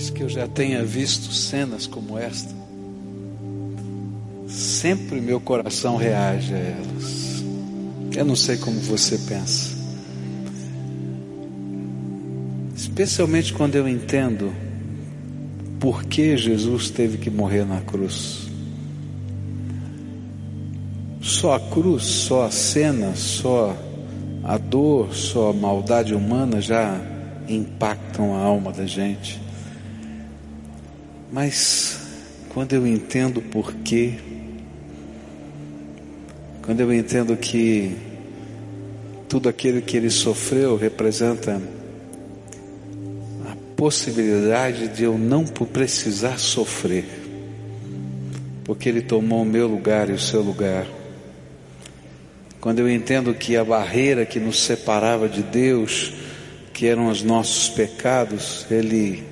mais que eu já tenha visto cenas como esta, sempre meu coração reage a elas. Eu não sei como você pensa. Especialmente quando eu entendo por que Jesus teve que morrer na cruz. Só a cruz, só a cena, só a dor, só a maldade humana já impactam a alma da gente. Mas quando eu entendo por quê, quando eu entendo que tudo aquilo que ele sofreu representa a possibilidade de eu não precisar sofrer, porque ele tomou o meu lugar e o seu lugar. Quando eu entendo que a barreira que nos separava de Deus, que eram os nossos pecados, Ele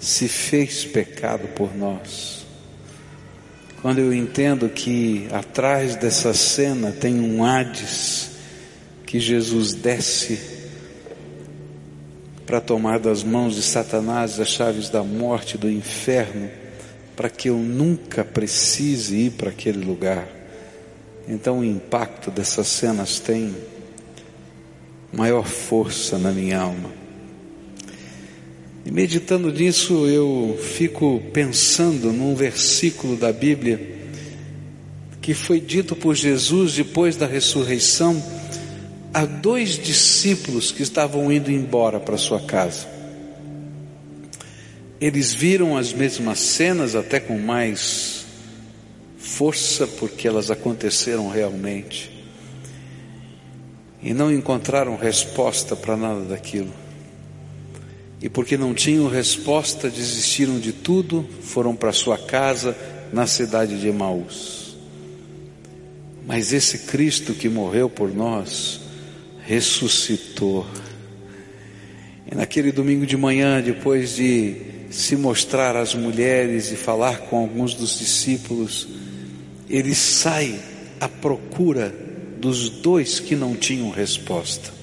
se fez pecado por nós. Quando eu entendo que atrás dessa cena tem um Hades, que Jesus desce para tomar das mãos de Satanás as chaves da morte, do inferno, para que eu nunca precise ir para aquele lugar. Então o impacto dessas cenas tem maior força na minha alma. E meditando nisso, eu fico pensando num versículo da Bíblia que foi dito por Jesus depois da ressurreição a dois discípulos que estavam indo embora para sua casa. Eles viram as mesmas cenas, até com mais força, porque elas aconteceram realmente e não encontraram resposta para nada daquilo. E porque não tinham resposta, desistiram de tudo, foram para sua casa na cidade de Emaús. Mas esse Cristo que morreu por nós, ressuscitou. E naquele domingo de manhã, depois de se mostrar às mulheres e falar com alguns dos discípulos, ele sai à procura dos dois que não tinham resposta.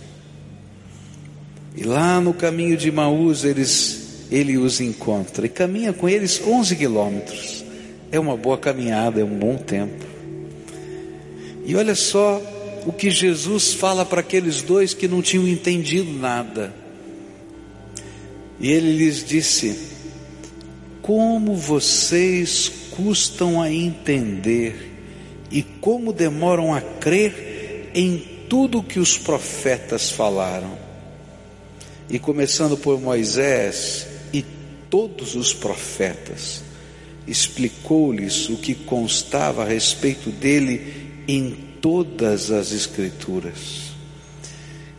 E lá no caminho de Maús eles, ele os encontra e caminha com eles 11 quilômetros. É uma boa caminhada, é um bom tempo. E olha só o que Jesus fala para aqueles dois que não tinham entendido nada. E ele lhes disse: Como vocês custam a entender e como demoram a crer em tudo que os profetas falaram. E começando por Moisés e todos os profetas, explicou-lhes o que constava a respeito dele em todas as Escrituras.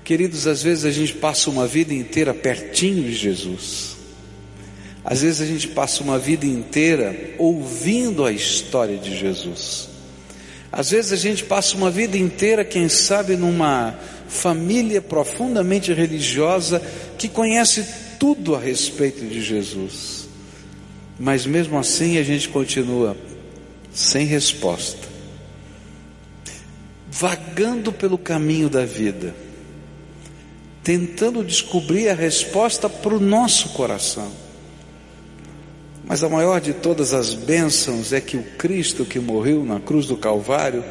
Queridos, às vezes a gente passa uma vida inteira pertinho de Jesus. Às vezes a gente passa uma vida inteira ouvindo a história de Jesus. Às vezes a gente passa uma vida inteira, quem sabe, numa família profundamente religiosa que conhece tudo a respeito de Jesus. Mas mesmo assim a gente continua sem resposta, vagando pelo caminho da vida, tentando descobrir a resposta para o nosso coração. Mas a maior de todas as bênçãos é que o Cristo que morreu na cruz do Calvário,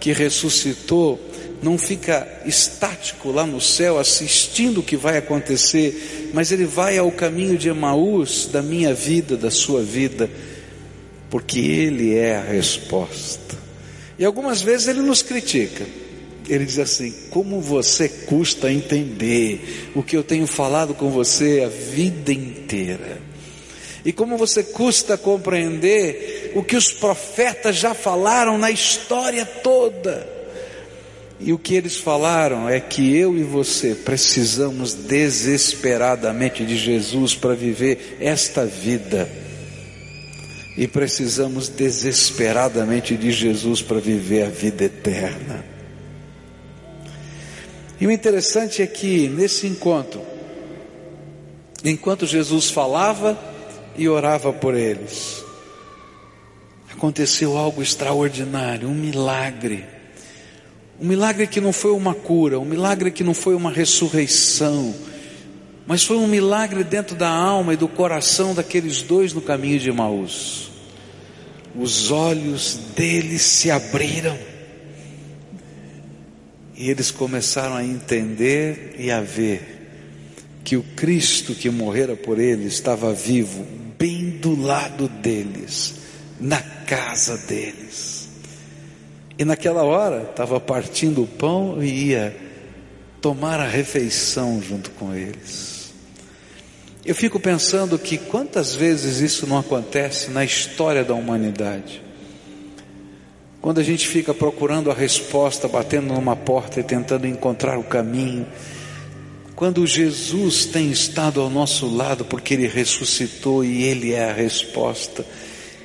que ressuscitou, não fica estático lá no céu assistindo o que vai acontecer, mas ele vai ao caminho de Emaús da minha vida, da sua vida, porque ele é a resposta. E algumas vezes ele nos critica. Ele diz assim: Como você custa entender o que eu tenho falado com você a vida inteira? E como você custa compreender o que os profetas já falaram na história toda. E o que eles falaram é que eu e você precisamos desesperadamente de Jesus para viver esta vida. E precisamos desesperadamente de Jesus para viver a vida eterna. E o interessante é que nesse encontro, enquanto Jesus falava, e orava por eles. Aconteceu algo extraordinário, um milagre. Um milagre que não foi uma cura, um milagre que não foi uma ressurreição, mas foi um milagre dentro da alma e do coração daqueles dois no caminho de Emaús. Os olhos deles se abriram e eles começaram a entender e a ver que o Cristo que morrera por eles estava vivo, do lado deles, na casa deles. E naquela hora estava partindo o pão e ia tomar a refeição junto com eles. Eu fico pensando que quantas vezes isso não acontece na história da humanidade. Quando a gente fica procurando a resposta, batendo numa porta e tentando encontrar o caminho, quando Jesus tem estado ao nosso lado, porque Ele ressuscitou e Ele é a resposta,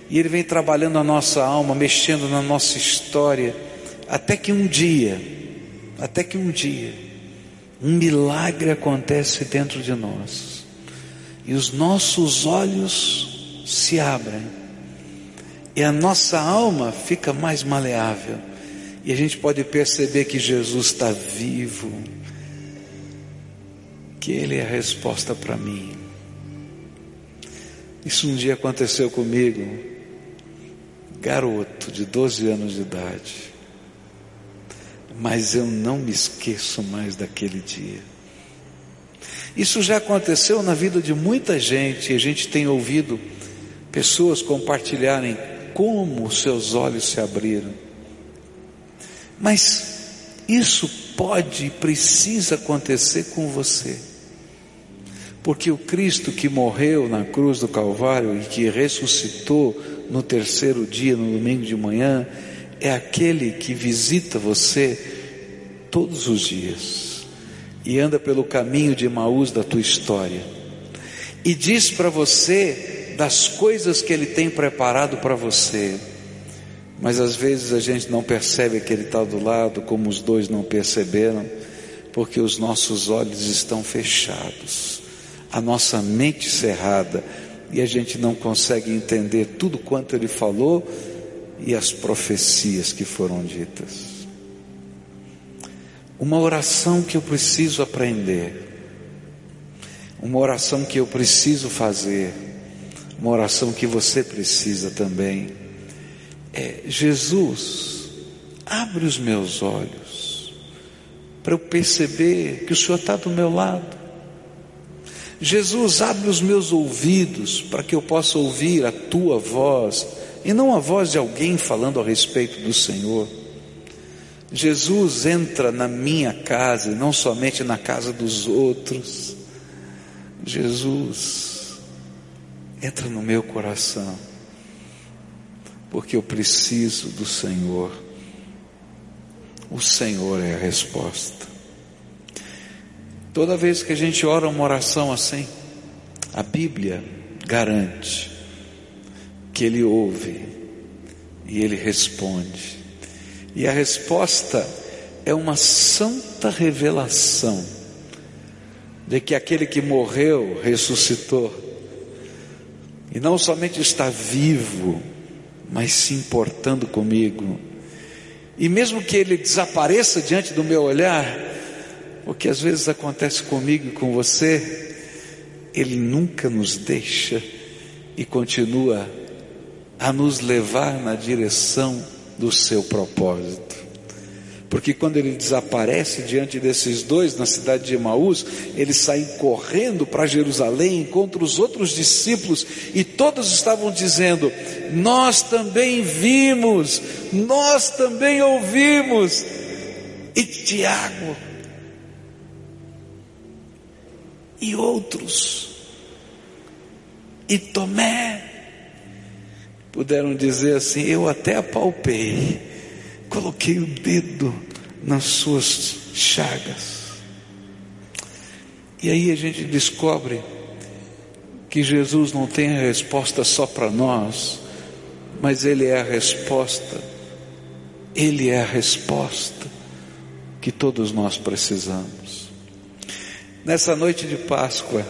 e Ele vem trabalhando a nossa alma, mexendo na nossa história, até que um dia, até que um dia, um milagre acontece dentro de nós, e os nossos olhos se abrem, e a nossa alma fica mais maleável, e a gente pode perceber que Jesus está vivo, que Ele é a resposta para mim. Isso um dia aconteceu comigo, garoto de 12 anos de idade, mas eu não me esqueço mais daquele dia. Isso já aconteceu na vida de muita gente, e a gente tem ouvido pessoas compartilharem como seus olhos se abriram. Mas isso pode e precisa acontecer com você. Porque o Cristo que morreu na cruz do Calvário e que ressuscitou no terceiro dia, no domingo de manhã, é aquele que visita você todos os dias e anda pelo caminho de Maús da tua história e diz para você das coisas que ele tem preparado para você. Mas às vezes a gente não percebe que ele está do lado, como os dois não perceberam, porque os nossos olhos estão fechados a nossa mente cerrada e a gente não consegue entender tudo quanto ele falou e as profecias que foram ditas. Uma oração que eu preciso aprender, uma oração que eu preciso fazer, uma oração que você precisa também, é: Jesus, abre os meus olhos para eu perceber que o Senhor está do meu lado Jesus, abre os meus ouvidos para que eu possa ouvir a tua voz e não a voz de alguém falando a respeito do Senhor. Jesus entra na minha casa e não somente na casa dos outros. Jesus entra no meu coração, porque eu preciso do Senhor. O Senhor é a resposta. Toda vez que a gente ora uma oração assim, a Bíblia garante que Ele ouve e Ele responde. E a resposta é uma santa revelação de que aquele que morreu ressuscitou e não somente está vivo, mas se importando comigo. E mesmo que ele desapareça diante do meu olhar, o que às vezes acontece comigo e com você, Ele nunca nos deixa e continua a nos levar na direção do seu propósito. Porque quando ele desaparece diante desses dois na cidade de Emaús, eles saem correndo para Jerusalém, encontram os outros discípulos e todos estavam dizendo: Nós também vimos, nós também ouvimos. E Tiago, e outros. E Tomé puderam dizer assim: Eu até apalpei, coloquei o dedo nas suas chagas. E aí a gente descobre que Jesus não tem a resposta só para nós, mas Ele é a resposta, Ele é a resposta que todos nós precisamos. Nessa noite de Páscoa,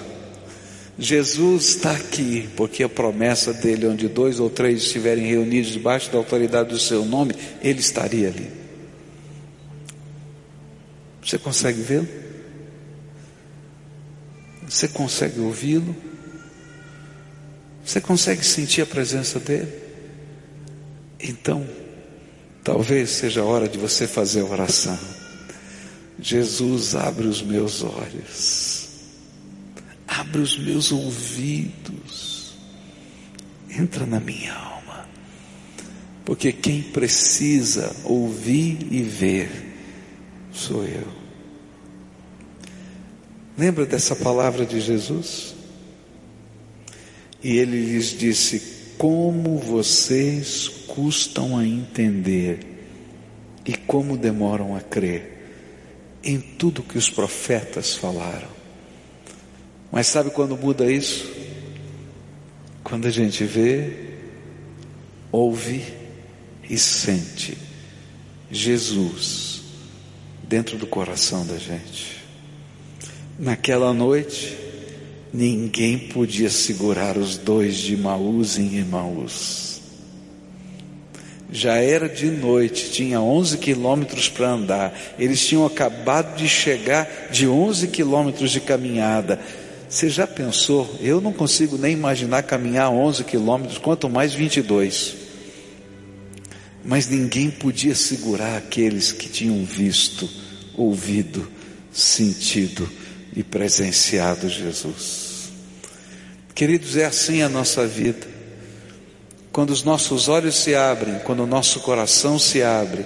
Jesus está aqui, porque a promessa dele, onde dois ou três estiverem reunidos debaixo da autoridade do seu nome, ele estaria ali. Você consegue vê-lo? Você consegue ouvi-lo? Você consegue sentir a presença dele? Então, talvez seja a hora de você fazer a oração. Jesus, abre os meus olhos, abre os meus ouvidos, entra na minha alma, porque quem precisa ouvir e ver sou eu. Lembra dessa palavra de Jesus? E ele lhes disse: Como vocês custam a entender e como demoram a crer em tudo que os profetas falaram. Mas sabe quando muda isso? Quando a gente vê, ouve e sente Jesus dentro do coração da gente. Naquela noite, ninguém podia segurar os dois de Maús em Emaús. Já era de noite, tinha 11 quilômetros para andar. Eles tinham acabado de chegar de 11 quilômetros de caminhada. Você já pensou? Eu não consigo nem imaginar caminhar 11 quilômetros, quanto mais 22. Mas ninguém podia segurar aqueles que tinham visto, ouvido, sentido e presenciado Jesus. Queridos, é assim a nossa vida. Quando os nossos olhos se abrem, quando o nosso coração se abre,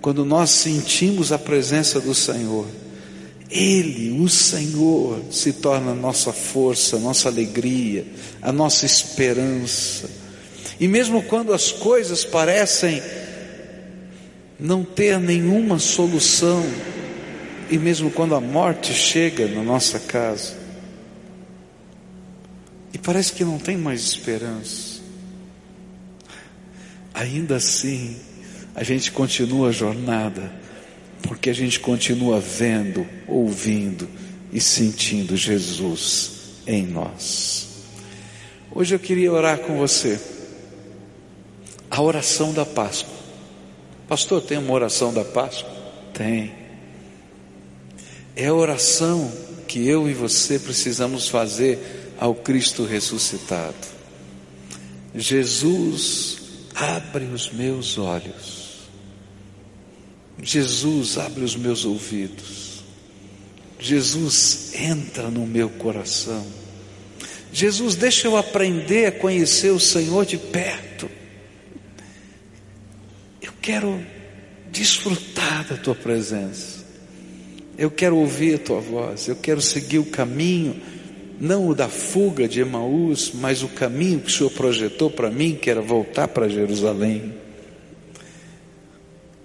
quando nós sentimos a presença do Senhor, Ele, o Senhor, se torna nossa força, a nossa alegria, a nossa esperança. E mesmo quando as coisas parecem não ter nenhuma solução, e mesmo quando a morte chega na nossa casa, e parece que não tem mais esperança, ainda assim, a gente continua a jornada, porque a gente continua vendo, ouvindo e sentindo Jesus em nós. Hoje eu queria orar com você. A oração da Páscoa. Pastor, tem uma oração da Páscoa? Tem. É a oração que eu e você precisamos fazer ao Cristo ressuscitado. Jesus abre os meus olhos. Jesus abre os meus ouvidos. Jesus entra no meu coração. Jesus, deixa eu aprender a conhecer o Senhor de perto. Eu quero desfrutar da tua presença. Eu quero ouvir a tua voz. Eu quero seguir o caminho não o da fuga de Emaús, mas o caminho que o Senhor projetou para mim, que era voltar para Jerusalém.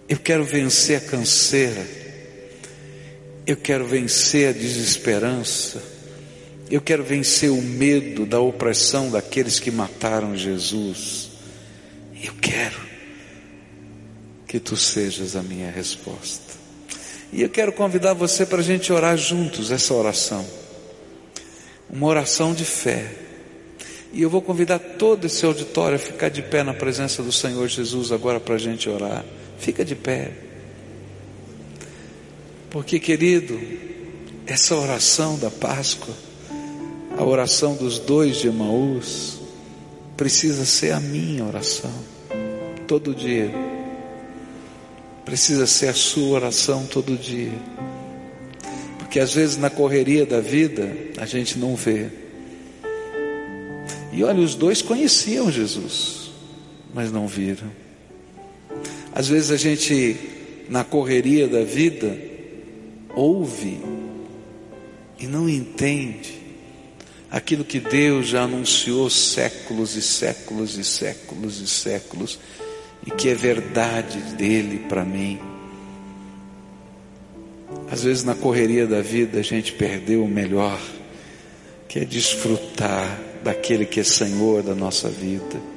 Eu quero vencer a canseira, eu quero vencer a desesperança, eu quero vencer o medo da opressão daqueles que mataram Jesus. Eu quero que tu sejas a minha resposta. E eu quero convidar você para a gente orar juntos essa oração uma oração de fé. E eu vou convidar todo esse auditório a ficar de pé na presença do Senhor Jesus agora para a gente orar. Fica de pé. Porque, querido, essa oração da Páscoa, a oração dos dois de Emaús, precisa ser a minha oração, todo dia. Precisa ser a sua oração todo dia que às vezes na correria da vida a gente não vê. E olha, os dois conheciam Jesus, mas não viram. Às vezes a gente, na correria da vida, ouve e não entende aquilo que Deus já anunciou séculos e séculos e séculos e séculos e que é verdade dele para mim. Às vezes na correria da vida a gente perdeu o melhor, que é desfrutar daquele que é Senhor da nossa vida.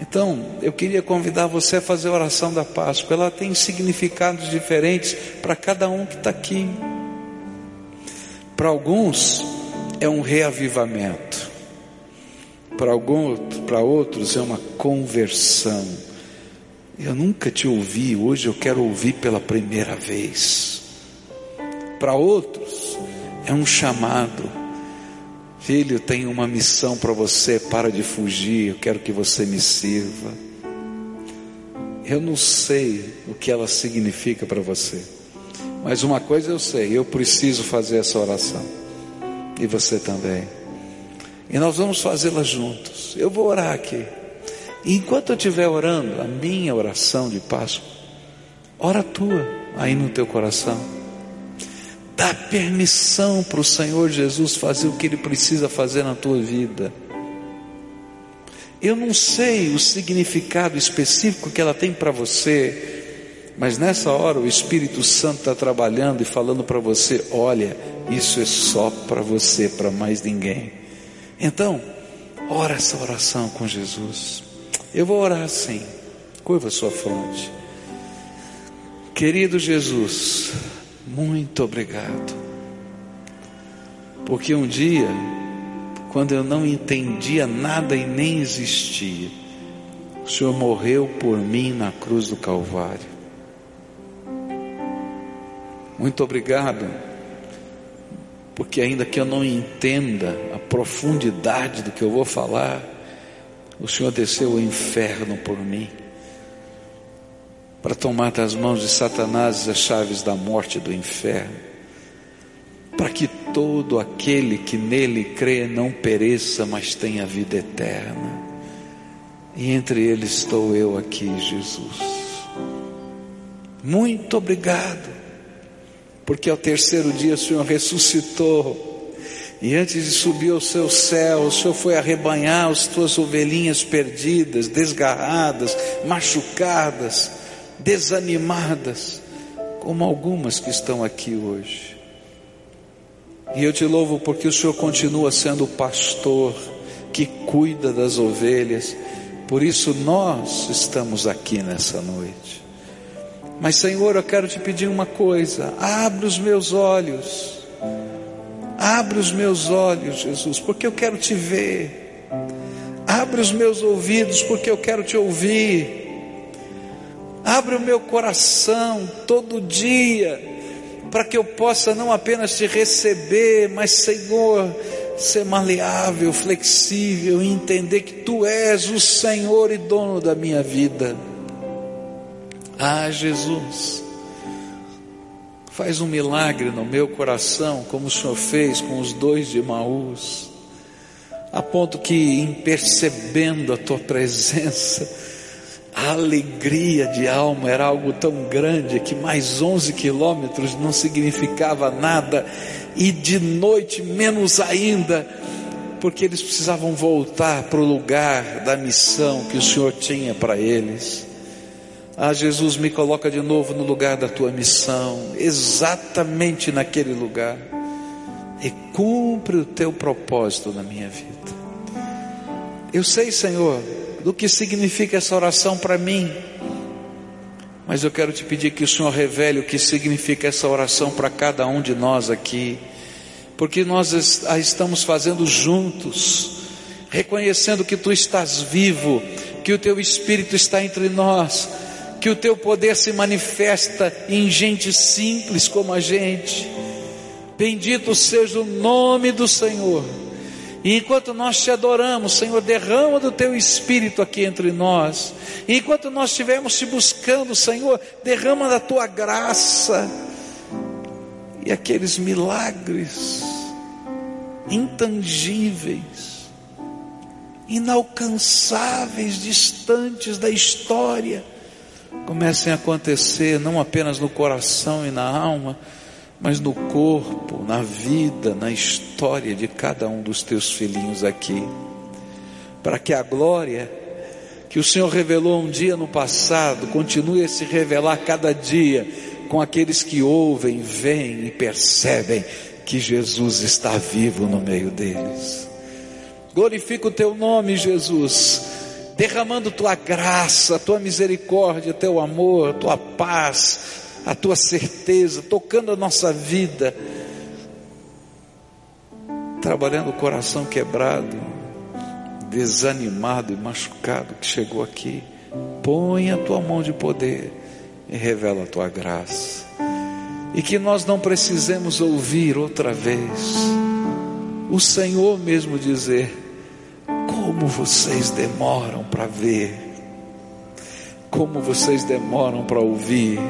Então, eu queria convidar você a fazer a oração da Páscoa. Ela tem significados diferentes para cada um que está aqui. Para alguns é um reavivamento. Para alguns, para outros é uma conversão. Eu nunca te ouvi, hoje eu quero ouvir pela primeira vez. Para outros, é um chamado. Filho, tenho uma missão para você, para de fugir, eu quero que você me sirva. Eu não sei o que ela significa para você, mas uma coisa eu sei, eu preciso fazer essa oração, e você também. E nós vamos fazê-la juntos. Eu vou orar aqui. E enquanto eu estiver orando, a minha oração de Páscoa, ora a tua aí no teu coração. Dá permissão para o Senhor Jesus fazer o que Ele precisa fazer na tua vida. Eu não sei o significado específico que ela tem para você, mas nessa hora o Espírito Santo está trabalhando e falando para você: olha, isso é só para você, para mais ninguém. Então, ora essa oração com Jesus. Eu vou orar assim, curva sua fronte. Querido Jesus, muito obrigado, porque um dia, quando eu não entendia nada e nem existia, o Senhor morreu por mim na cruz do Calvário. Muito obrigado, porque ainda que eu não entenda a profundidade do que eu vou falar, o Senhor desceu ao inferno por mim para tomar das mãos de Satanás as chaves da morte e do inferno, para que todo aquele que nele crê não pereça, mas tenha vida eterna. E entre eles estou eu aqui, Jesus. Muito obrigado, porque ao terceiro dia o Senhor ressuscitou. E antes de subir ao seu céu, o Senhor foi arrebanhar as tuas ovelhinhas perdidas, desgarradas, machucadas desanimadas, como algumas que estão aqui hoje. E eu te louvo porque o Senhor continua sendo o pastor que cuida das ovelhas, por isso nós estamos aqui nessa noite. Mas Senhor, eu quero te pedir uma coisa: abre os meus olhos, abre os meus olhos, Jesus, porque eu quero te ver. Abre os meus ouvidos, porque eu quero te ouvir. Abre o meu coração todo dia, para que eu possa não apenas te receber, mas, Senhor, ser maleável, flexível e entender que Tu és o Senhor e dono da minha vida. Ah, Jesus, faz um milagre no meu coração, como o Senhor fez com os dois de Maús, a ponto que, em percebendo a Tua presença, a alegria de alma era algo tão grande que mais 11 quilômetros não significava nada, e de noite menos ainda, porque eles precisavam voltar para o lugar da missão que o Senhor tinha para eles. Ah, Jesus, me coloca de novo no lugar da tua missão, exatamente naquele lugar, e cumpre o teu propósito na minha vida. Eu sei, Senhor, do que significa essa oração para mim. Mas eu quero te pedir que o Senhor revele o que significa essa oração para cada um de nós aqui, porque nós a estamos fazendo juntos, reconhecendo que tu estás vivo, que o teu Espírito está entre nós, que o teu poder se manifesta em gente simples como a gente. Bendito seja o nome do Senhor. E enquanto nós te adoramos, Senhor, derrama do teu espírito aqui entre nós. E enquanto nós estivermos te buscando, Senhor, derrama da tua graça. E aqueles milagres intangíveis, inalcançáveis, distantes da história, comecem a acontecer não apenas no coração e na alma, mas no corpo, na vida, na história de cada um dos teus filhinhos aqui, para que a glória que o Senhor revelou um dia no passado continue a se revelar cada dia com aqueles que ouvem, veem e percebem que Jesus está vivo no meio deles. Glorifica o teu nome, Jesus, derramando tua graça, tua misericórdia, teu amor, tua paz, a tua certeza, tocando a nossa vida, trabalhando o coração quebrado, desanimado e machucado que chegou Põe a tua mão de poder e revela a tua graça. e que nós não precisemos ouvir outra vez o Senhor mesmo dizer: Como vocês demoram para ver, como vocês demoram para ouvir,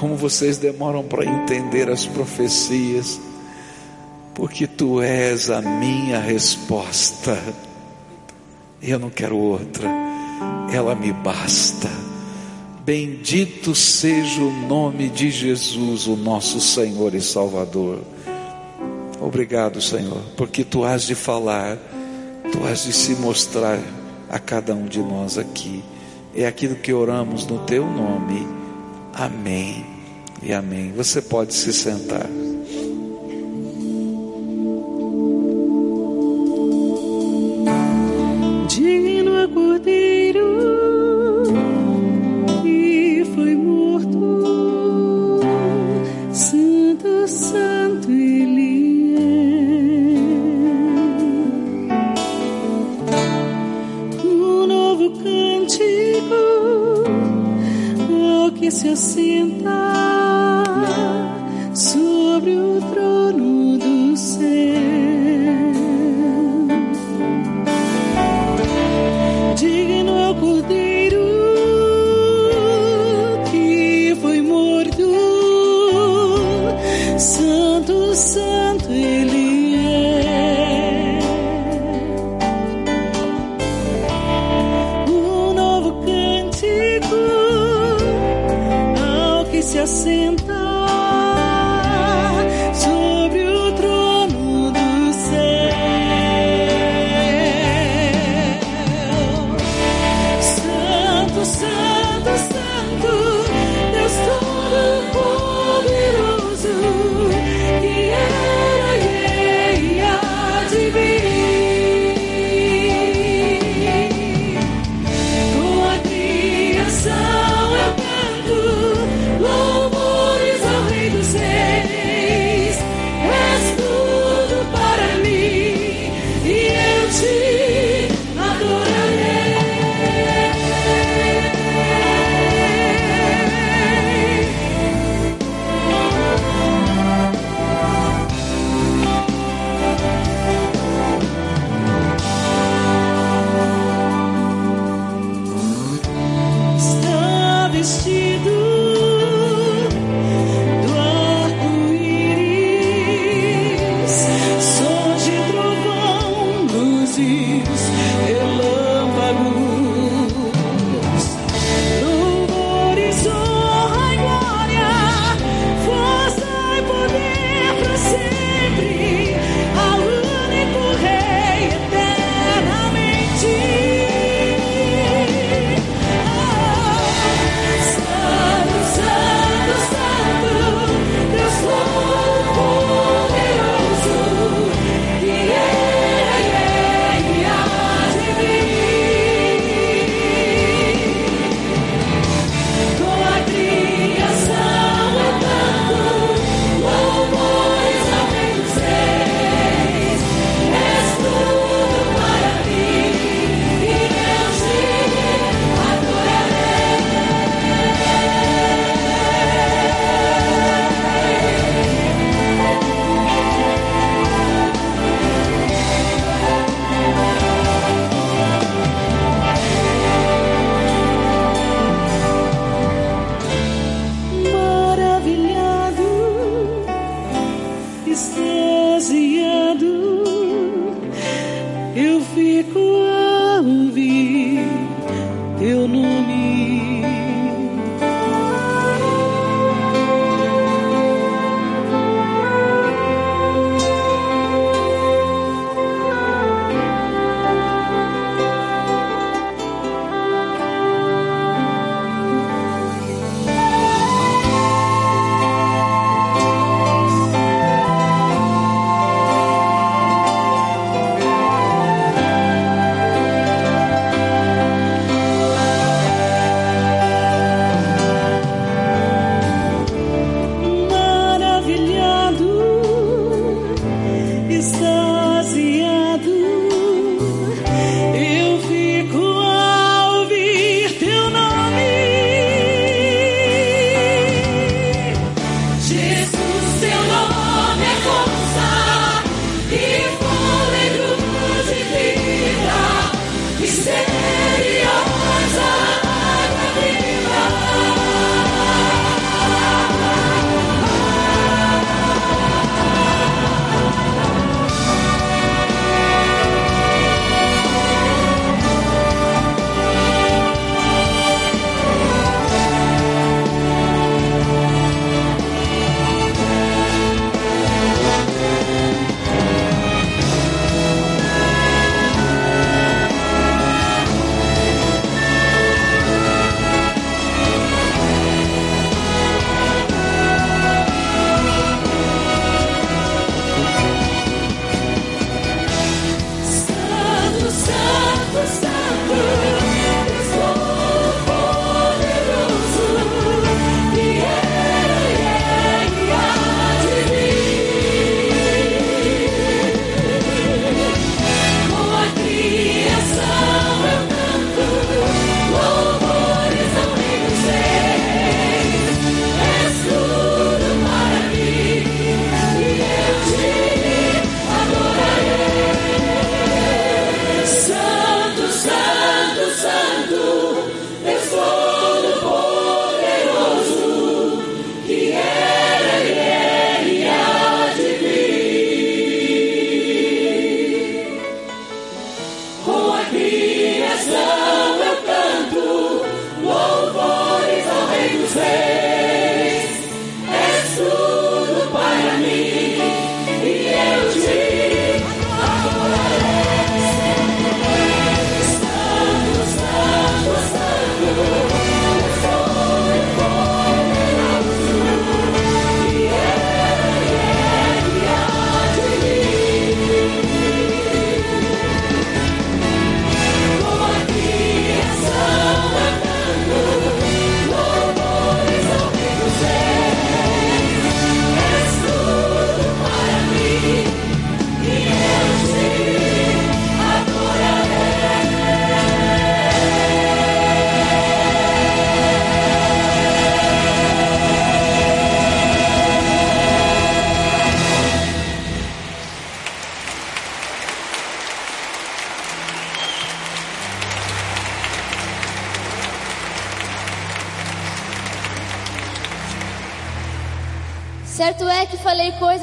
como vocês demoram para entender as profecias, porque tu és a minha resposta. Eu não quero outra, ela me basta. Bendito seja o nome de Jesus, o nosso Senhor e Salvador. Obrigado, Senhor, porque tu has de falar, tu has de se mostrar a cada um de nós aqui. É aquilo que oramos no teu nome. Amém e amém. Você pode se sentar.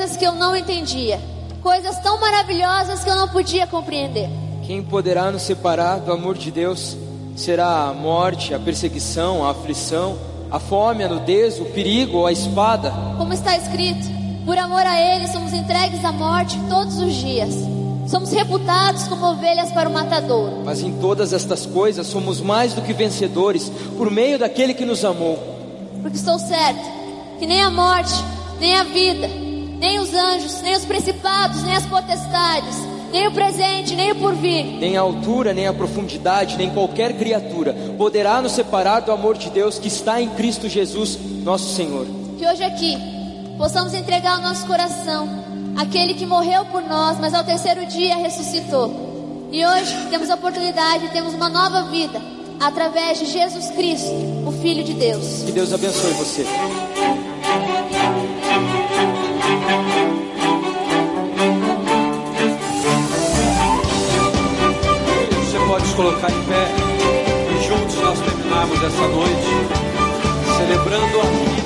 Coisas que eu não entendia, coisas tão maravilhosas que eu não podia compreender. Quem poderá nos separar do amor de Deus? Será a morte, a perseguição, a aflição, a fome, a nudez, o perigo ou a espada? Como está escrito, por amor a Ele somos entregues à morte todos os dias. Somos reputados como ovelhas para o matadouro. Mas em todas estas coisas somos mais do que vencedores por meio daquele que nos amou. Porque estou certo que nem a morte, nem a vida, nem os anjos, nem os principados, nem as potestades, nem o presente, nem o porvir, Nem a altura, nem a profundidade, nem qualquer criatura poderá nos separar do amor de Deus que está em Cristo Jesus, nosso Senhor. que hoje aqui possamos entregar o nosso coração àquele que morreu por nós, mas ao terceiro dia ressuscitou. E hoje temos a oportunidade, temos uma nova vida através de Jesus Cristo, o Filho de Deus. Que Deus abençoe você. Você pode se colocar em pé e juntos nós terminarmos essa noite celebrando a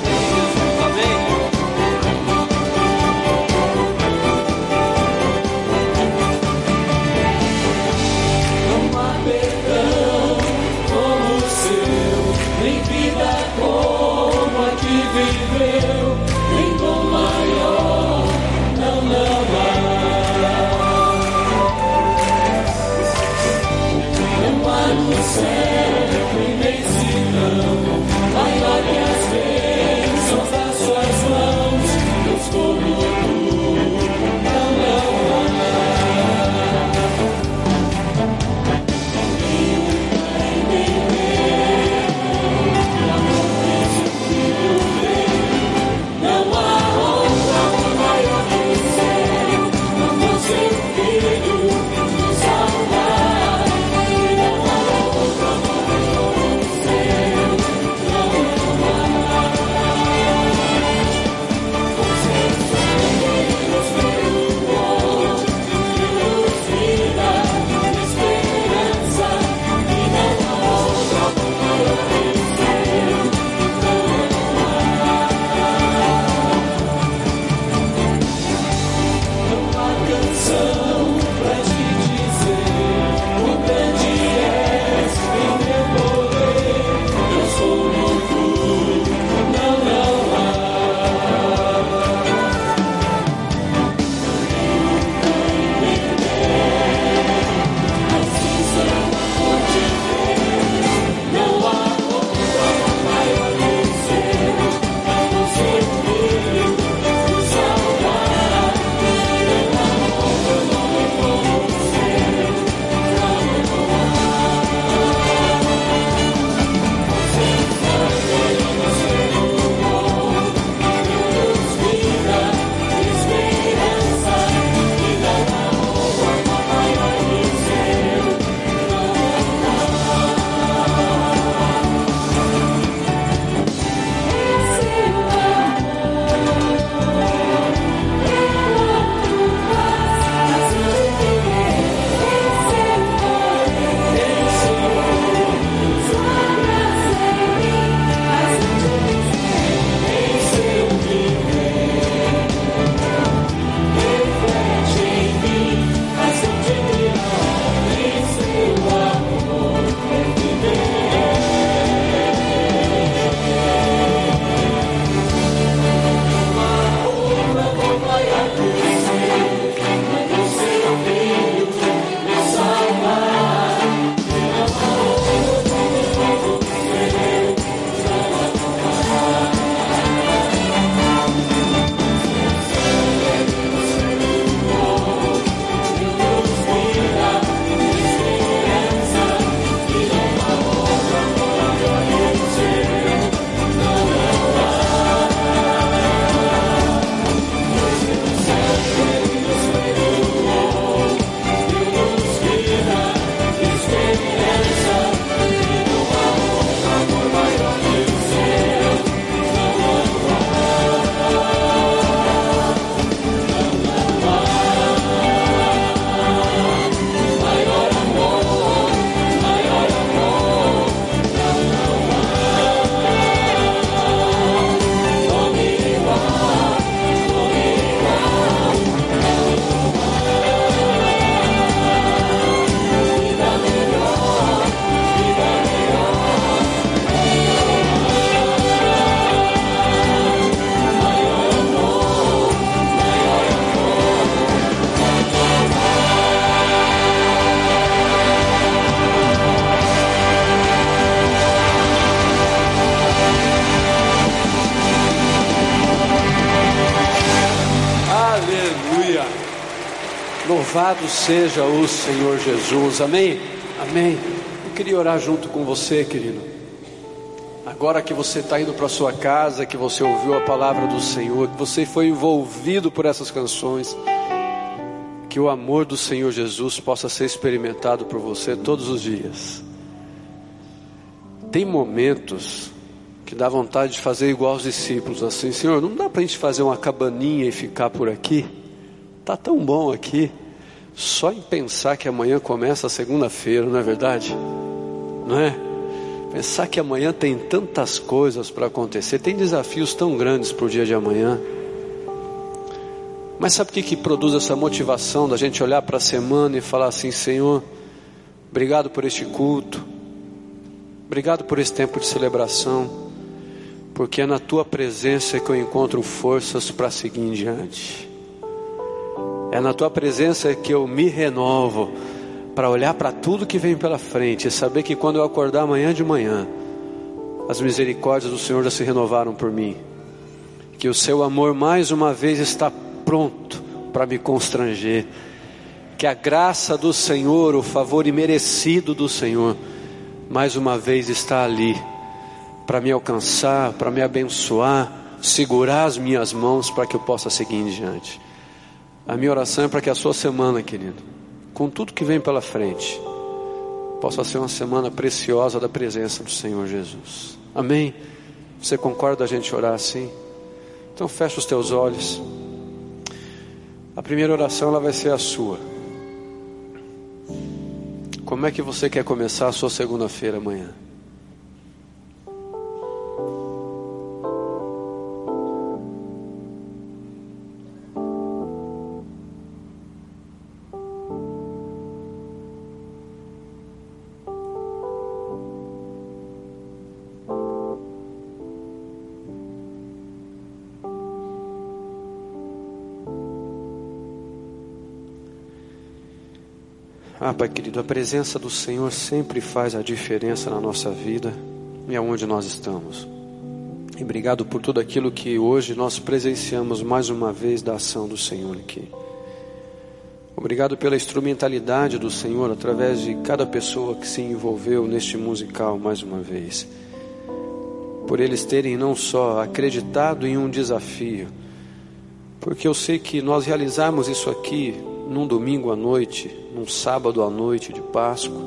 Louvado seja o Senhor Jesus. Amém? Amém. Eu queria orar junto com você, querido. Agora que você está indo para sua casa, que você ouviu a palavra do Senhor, que você foi envolvido por essas canções, que o amor do Senhor Jesus possa ser experimentado por você todos os dias. Tem momentos que dá vontade de fazer igual aos discípulos, assim, Senhor, não dá para a gente fazer uma cabaninha e ficar por aqui? Tá tão bom aqui. Só em pensar que amanhã começa a segunda-feira, não é verdade? Não é? Pensar que amanhã tem tantas coisas para acontecer, tem desafios tão grandes para o dia de amanhã. Mas sabe o que, que produz essa motivação da gente olhar para a semana e falar assim: Senhor, obrigado por este culto, obrigado por esse tempo de celebração, porque é na tua presença que eu encontro forças para seguir em diante. É na tua presença que eu me renovo para olhar para tudo que vem pela frente e saber que quando eu acordar amanhã de manhã, as misericórdias do Senhor já se renovaram por mim. Que o seu amor mais uma vez está pronto para me constranger. Que a graça do Senhor, o favor imerecido do Senhor, mais uma vez está ali para me alcançar, para me abençoar, segurar as minhas mãos para que eu possa seguir em diante. A minha oração é para que a sua semana, querido, com tudo que vem pela frente, possa ser uma semana preciosa da presença do Senhor Jesus. Amém? Você concorda a gente orar assim? Então fecha os teus olhos. A primeira oração ela vai ser a sua. Como é que você quer começar a sua segunda-feira amanhã? Querido, a presença do Senhor sempre faz a diferença na nossa vida e aonde nós estamos. E obrigado por tudo aquilo que hoje nós presenciamos mais uma vez da ação do Senhor aqui. Obrigado pela instrumentalidade do Senhor através de cada pessoa que se envolveu neste musical mais uma vez. Por eles terem não só acreditado em um desafio, porque eu sei que nós realizarmos isso aqui num domingo à noite, num sábado à noite de Páscoa,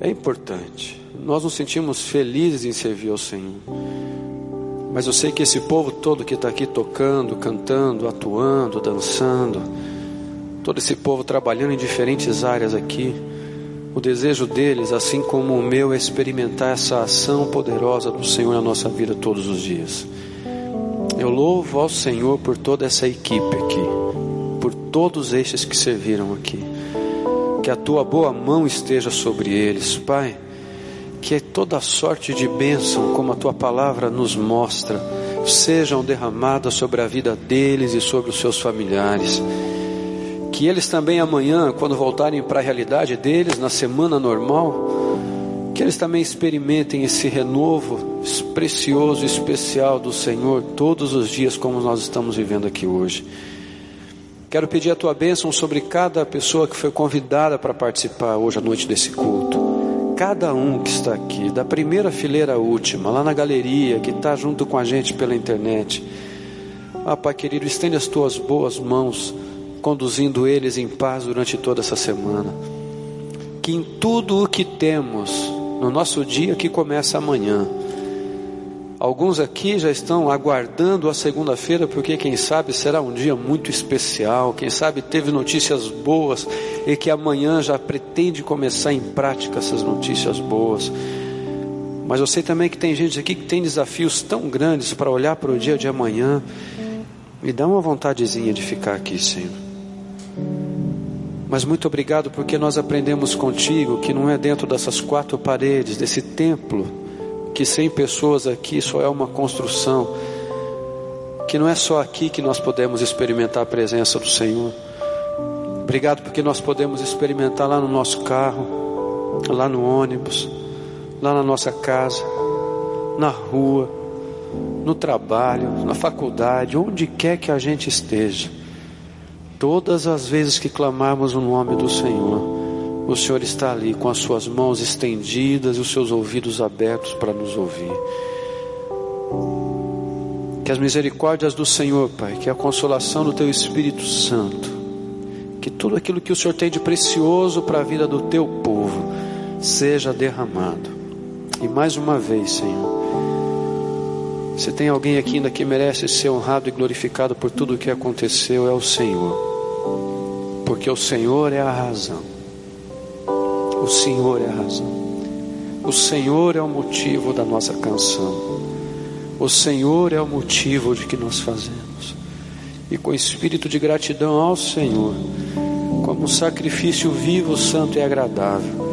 é importante. Nós nos sentimos felizes em servir ao Senhor. Mas eu sei que esse povo todo que está aqui tocando, cantando, atuando, dançando, todo esse povo trabalhando em diferentes áreas aqui, o desejo deles, assim como o meu, é experimentar essa ação poderosa do Senhor na nossa vida todos os dias. Eu louvo ao Senhor por toda essa equipe aqui todos estes que serviram aqui. Que a tua boa mão esteja sobre eles, Pai. Que toda sorte de bênção, como a tua palavra nos mostra, sejam derramadas sobre a vida deles e sobre os seus familiares. Que eles também amanhã, quando voltarem para a realidade deles, na semana normal, que eles também experimentem esse renovo precioso e especial do Senhor todos os dias, como nós estamos vivendo aqui hoje. Quero pedir a tua bênção sobre cada pessoa que foi convidada para participar hoje à noite desse culto. Cada um que está aqui, da primeira fileira à última, lá na galeria, que está junto com a gente pela internet. Ah, Pai querido, estende as tuas boas mãos, conduzindo eles em paz durante toda essa semana. Que em tudo o que temos, no nosso dia que começa amanhã, Alguns aqui já estão aguardando a segunda-feira, porque quem sabe será um dia muito especial, quem sabe teve notícias boas e que amanhã já pretende começar em prática essas notícias boas. Mas eu sei também que tem gente aqui que tem desafios tão grandes para olhar para o dia de amanhã. Me dá uma vontadezinha de ficar aqui, Senhor. Mas muito obrigado porque nós aprendemos contigo que não é dentro dessas quatro paredes, desse templo, que sem pessoas aqui só é uma construção, que não é só aqui que nós podemos experimentar a presença do Senhor. Obrigado porque nós podemos experimentar lá no nosso carro, lá no ônibus, lá na nossa casa, na rua, no trabalho, na faculdade, onde quer que a gente esteja. Todas as vezes que clamarmos o nome do Senhor, o Senhor está ali com as suas mãos estendidas e os seus ouvidos abertos para nos ouvir. Que as misericórdias do Senhor, Pai, que a consolação do Teu Espírito Santo, que tudo aquilo que o Senhor tem de precioso para a vida do Teu povo seja derramado. E mais uma vez, Senhor, se tem alguém aqui ainda que merece ser honrado e glorificado por tudo o que aconteceu, é o Senhor porque o Senhor é a razão. O Senhor é a razão. O Senhor é o motivo da nossa canção. O Senhor é o motivo de que nós fazemos. E com espírito de gratidão ao Senhor, como um sacrifício vivo, santo e agradável,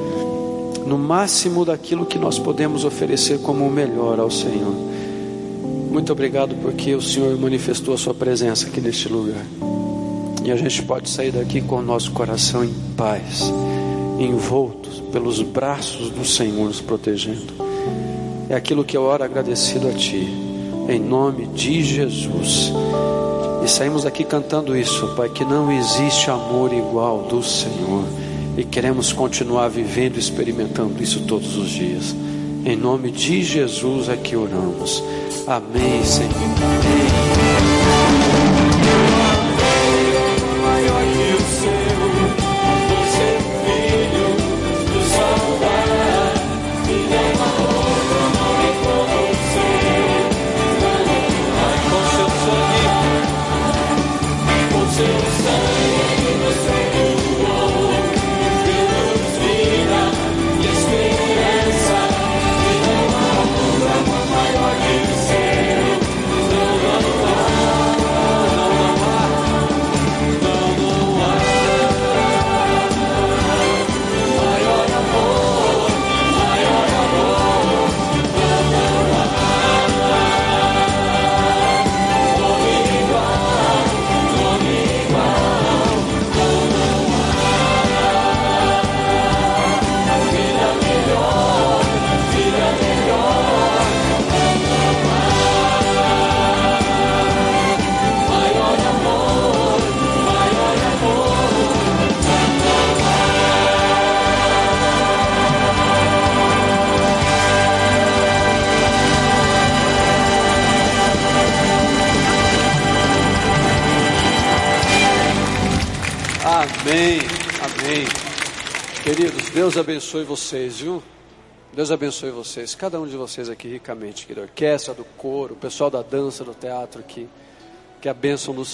no máximo daquilo que nós podemos oferecer como o melhor ao Senhor. Muito obrigado porque o Senhor manifestou a sua presença aqui neste lugar. E a gente pode sair daqui com o nosso coração em paz, envoltos pelos braços do Senhor nos protegendo. É aquilo que eu oro agradecido a Ti, em nome de Jesus. E saímos aqui cantando isso, Pai, que não existe amor igual do Senhor. E queremos continuar vivendo e experimentando isso todos os dias. Em nome de Jesus é que oramos. Amém, Senhor. Amém. Deus abençoe vocês, viu? Deus abençoe vocês, cada um de vocês aqui ricamente, da orquestra, do coro, o pessoal da dança, do teatro aqui, que a bênção nos